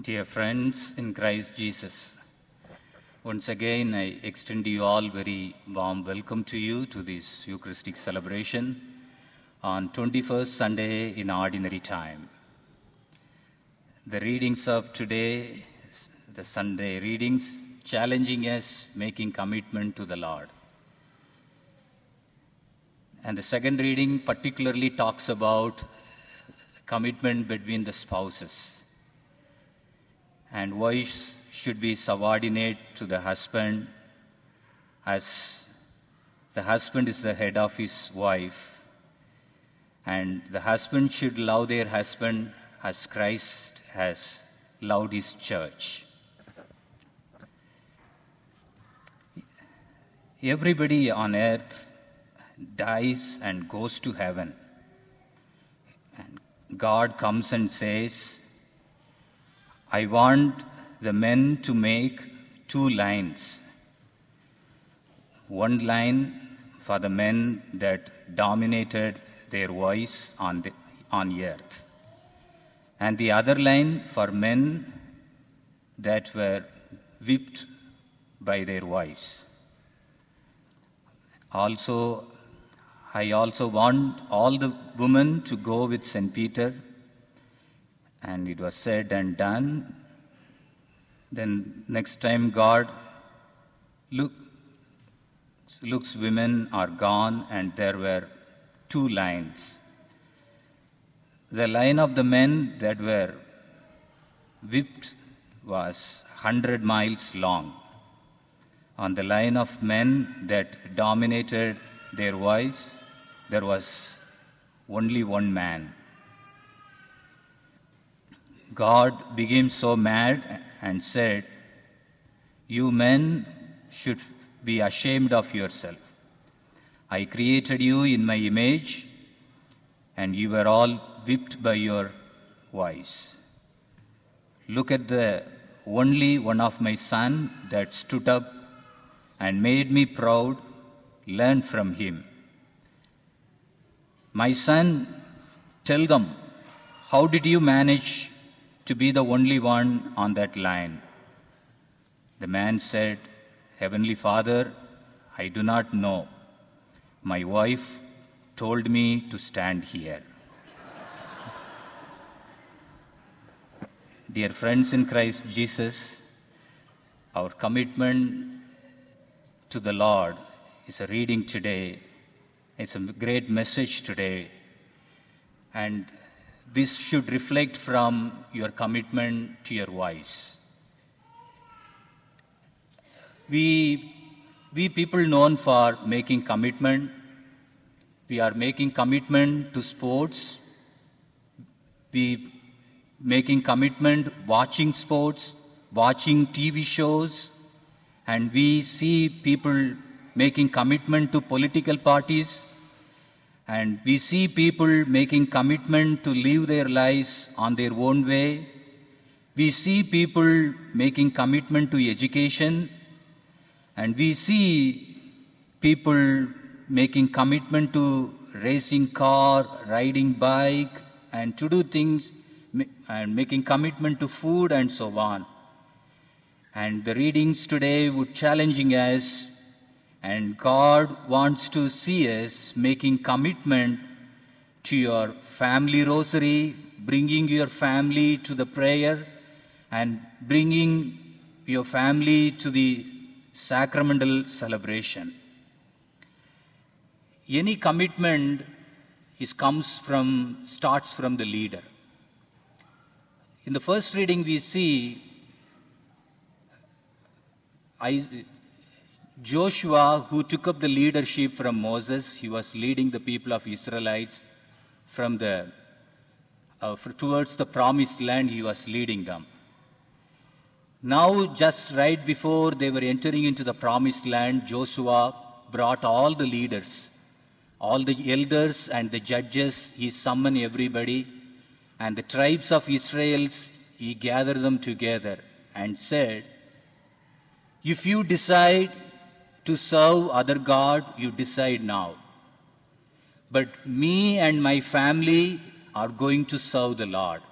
Dear friends in Christ Jesus, once again I extend you all very warm welcome to you to this Eucharistic celebration on 21st Sunday in Ordinary Time. The readings of today, the Sunday readings, challenging us making commitment to the Lord. And the second reading particularly talks about commitment between the spouses and wives should be subordinate to the husband as the husband is the head of his wife and the husband should love their husband as Christ has loved his church. Everybody on earth dies and goes to heaven. And God comes and says, I want the men to make two lines. One line for the men that dominated their voice on, the, on earth, and the other line for men that were whipped by their wives. Also, I also want all the women to go with St. Peter and it was said and done. Then next time God look, looks women are gone and there were two lines. The line of the men that were whipped was 100 miles long. On the line of men that dominated their voice, there was only one man. God became so mad and said, You men should be ashamed of yourself. I created you in my image, and you were all whipped by your wives. Look at the only one of my son that stood up and made me proud. Learn from him. My son, tell them, how did you manage to be the only one on that line. The man said, Heavenly Father, I do not know. My wife told me to stand here. Dear friends in Christ Jesus, our commitment to the Lord is a reading today. It's a great message today. And this should reflect from your commitment to your wives. We, we people known for making commitment, we are making commitment to sports, we making commitment watching sports, watching TV shows, and we see people making commitment to political parties and we see people making commitment to live their lives on their own way. We see people making commitment to education. And we see people making commitment to racing car, riding bike, and to do things, and making commitment to food and so on. And the readings today would challenging us and God wants to see us making commitment to your family rosary, bringing your family to the prayer, and bringing your family to the sacramental celebration. Any commitment is comes from starts from the leader. In the first reading, we see Joshua, who took up the leadership from Moses, he was leading the people of Israelites from the uh, towards the promised land. He was leading them. Now, just right before they were entering into the promised land, Joshua brought all the leaders, all the elders and the judges. He summoned everybody, and the tribes of Israel's. He gathered them together and said, "If you decide to serve other God, you decide now. But me and my family are going to serve the Lord.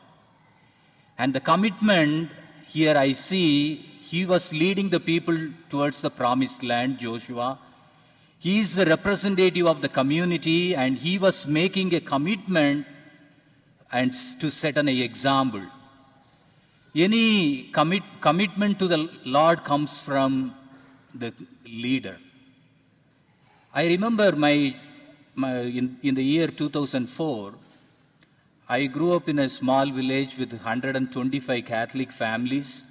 And the commitment here I see, he was leading the people towards the promised land, Joshua. He is the representative of the community and he was making a commitment and to set an example. Any commit, commitment to the Lord comes from the leader. I remember my, my in, in the year 2004, I grew up in a small village with 125 Catholic families,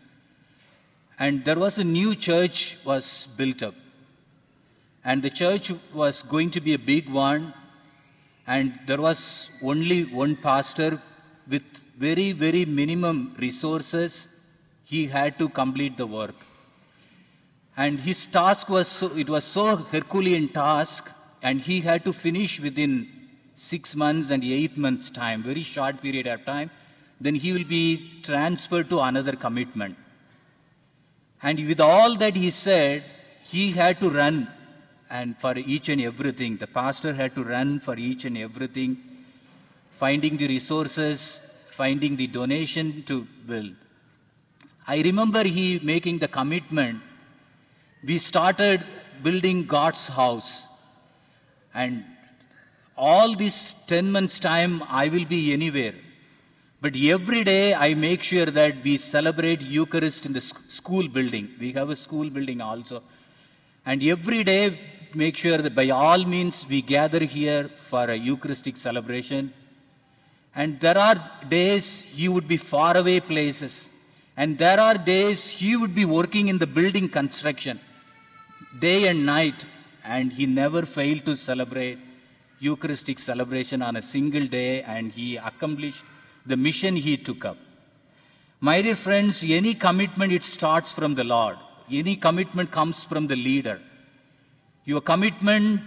and there was a new church was built up, and the church was going to be a big one, and there was only one pastor with very, very minimum resources. He had to complete the work. And his task was so, it was so Herculean task, and he had to finish within six months and eight months' time, very short period of time. Then he will be transferred to another commitment. And with all that he said, he had to run and for each and everything. The pastor had to run for each and everything, finding the resources, finding the donation to build. I remember he making the commitment. We started building God's house. And all this 10 months' time, I will be anywhere. But every day, I make sure that we celebrate Eucharist in the school building. We have a school building also. And every day, make sure that by all means we gather here for a Eucharistic celebration. And there are days he would be far away places. And there are days he would be working in the building construction, day and night. And he never failed to celebrate Eucharistic celebration on a single day. And he accomplished the mission he took up. My dear friends, any commitment, it starts from the Lord. Any commitment comes from the leader. Your commitment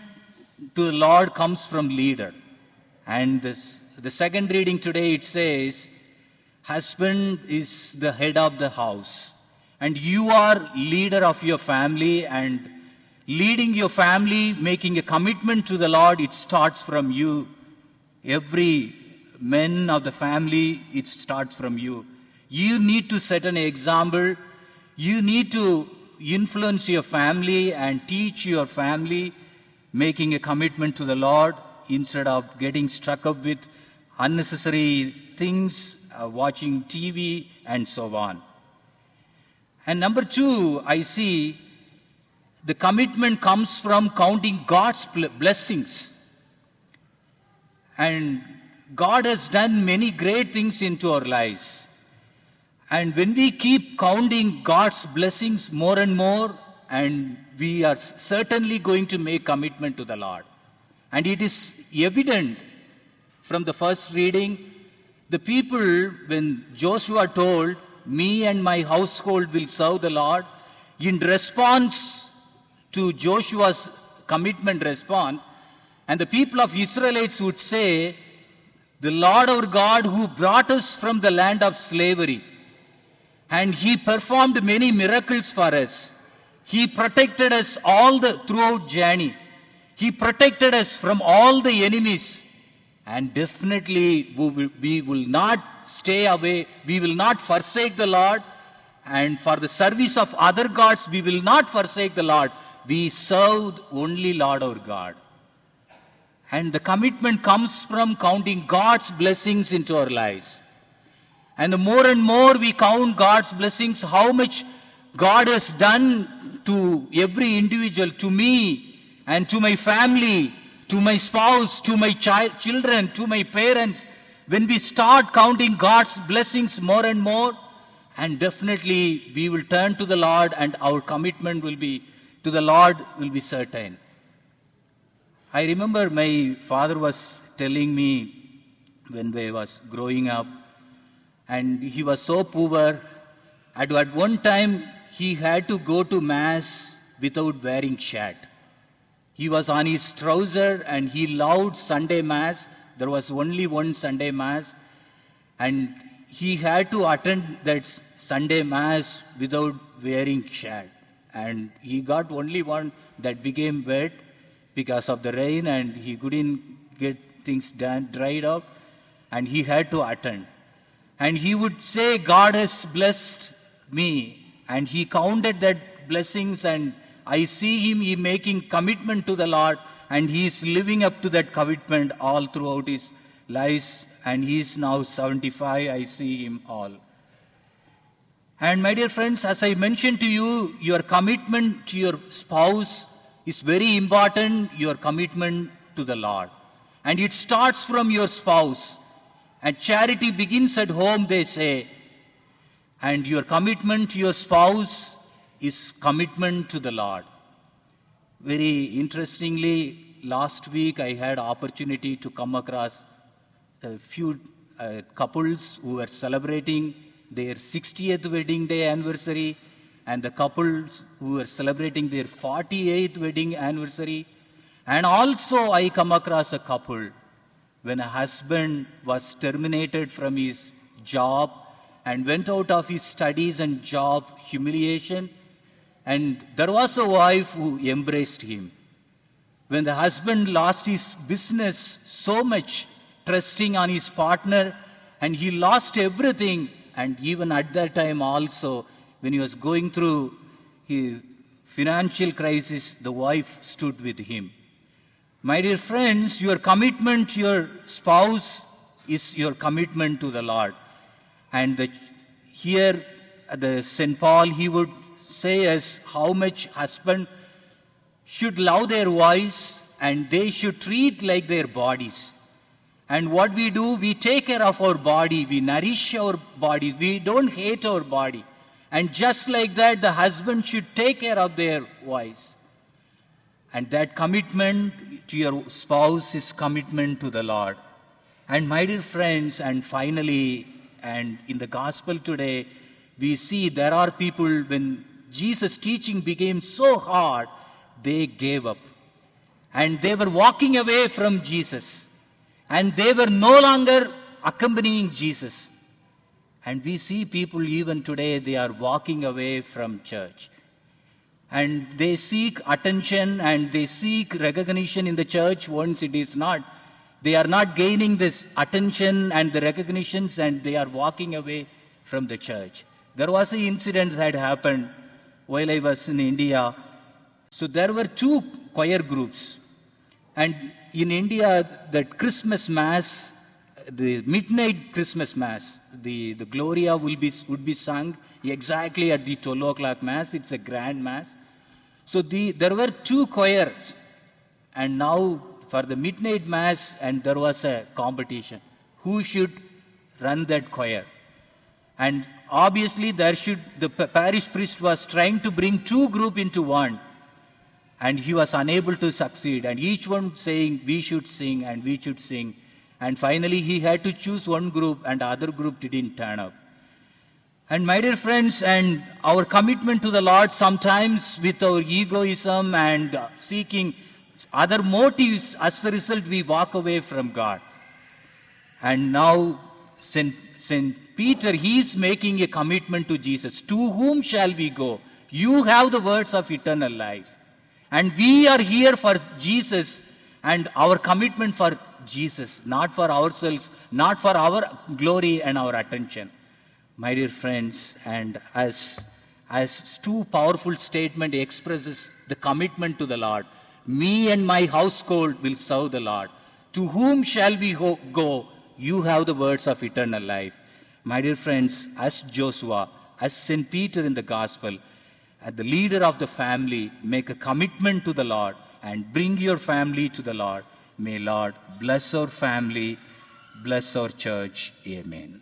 to the Lord comes from leader. And this, the second reading today it says, husband is the head of the house. And you are leader of your family and leading your family, making a commitment to the Lord, it starts from you. Every men of the family, it starts from you. You need to set an example. You need to influence your family and teach your family, making a commitment to the Lord instead of getting struck up with unnecessary things, uh, watching TV, and so on. And number two, I see the commitment comes from counting God's blessings. And God has done many great things into our lives. And when we keep counting God's blessings more and more, and we are certainly going to make commitment to the Lord. And it is evident from the first reading, the people, when Joshua told, Me and my household will serve the Lord, in response to Joshua's commitment response, and the people of Israelites would say, The Lord our God who brought us from the land of slavery, and he performed many miracles for us. He protected us all the throughout journey. He protected us from all the enemies. And definitely we will, we will not stay away. We will not forsake the Lord. And for the service of other gods, we will not forsake the Lord. We serve only Lord our God. And the commitment comes from counting God's blessings into our lives. And the more and more we count God's blessings, how much God has done to every individual, to me and to my family, to my spouse, to my child, children, to my parents. When we start counting God's blessings more and more, and definitely we will turn to the Lord and our commitment will be to the Lord will be certain. I remember my father was telling me when I was growing up, and he was so poor. At one time, he had to go to Mass without wearing shirt. He was on his trouser and he loved Sunday Mass. There was only one Sunday Mass. And he had to attend that Sunday Mass without wearing shirt. And he got only one that became wet because of the rain and he couldn't get things done, dried up. And he had to attend. And he would say, God has blessed me. And he counted that blessings and I see him he making commitment to the Lord and he is living up to that commitment all throughout his life. and he is now 75 I see him all. And my dear friends, as I mentioned to you, your commitment to your spouse is very important, your commitment to the Lord. And it starts from your spouse. And charity begins at home, they say. And your commitment to your spouse is commitment to the Lord. Very interestingly, last week I had opportunity to come across a few uh, couples who were celebrating their 60th wedding day anniversary and the couples who were celebrating their 48th wedding anniversary. And also I come across a couple when a husband was terminated from his job and went out of his studies and job humiliation. And there was a wife who embraced him. When the husband lost his business so much, trusting on his partner, and he lost everything, and even at that time also, when he was going through his financial crisis, the wife stood with him. My dear friends, your commitment to your spouse is your commitment to the Lord. And the, here, the St. Paul, he would say as how much husband should love their wives and they should treat like their bodies. And what we do, we take care of our body, we nourish our body, we don't hate our body. And just like that, the husband should take care of their wives. And that commitment to your spouse is commitment to the Lord. And my dear friends, and finally, and in the gospel today, we see there are people when Jesus' teaching became so hard, they gave up. And they were walking away from Jesus. And they were no longer accompanying Jesus. And we see people even today, they are walking away from church. And they seek attention and they seek recognition in the church once it is not. They are not gaining this attention and the recognitions and they are walking away from the church. There was an incident that happened while I was in India. So there were two choir groups. And in India, that Christmas Mass, the midnight Christmas Mass, the, the Gloria will be, would be sung exactly at the 12 o'clock Mass. It's a grand Mass. So the, there were two choirs. And now for the midnight Mass, and there was a competition. Who should run that choir? And obviously, there should, the parish priest was trying to bring two group into one and he was unable to succeed. And each one saying, We should sing and we should sing. And finally, he had to choose one group, and the other group didn't turn up. And my dear friends, and our commitment to the Lord sometimes with our egoism and uh, seeking other motives, as a result, we walk away from God. And now, St. St. Peter, he is making a commitment to Jesus. To whom shall we go? You have the words of eternal life. And we are here for Jesus and our commitment for Jesus, not for ourselves, not for our glory and our attention. My dear friends, and as, as two powerful statement expresses the commitment to the Lord, me and my household will serve the Lord. To whom shall we go? You have the words of eternal life. My dear friends, as Joshua, as St. Peter in the gospel, as the leader of the family, make a commitment to the Lord and bring your family to the Lord. May Lord bless our family, bless our church. Amen.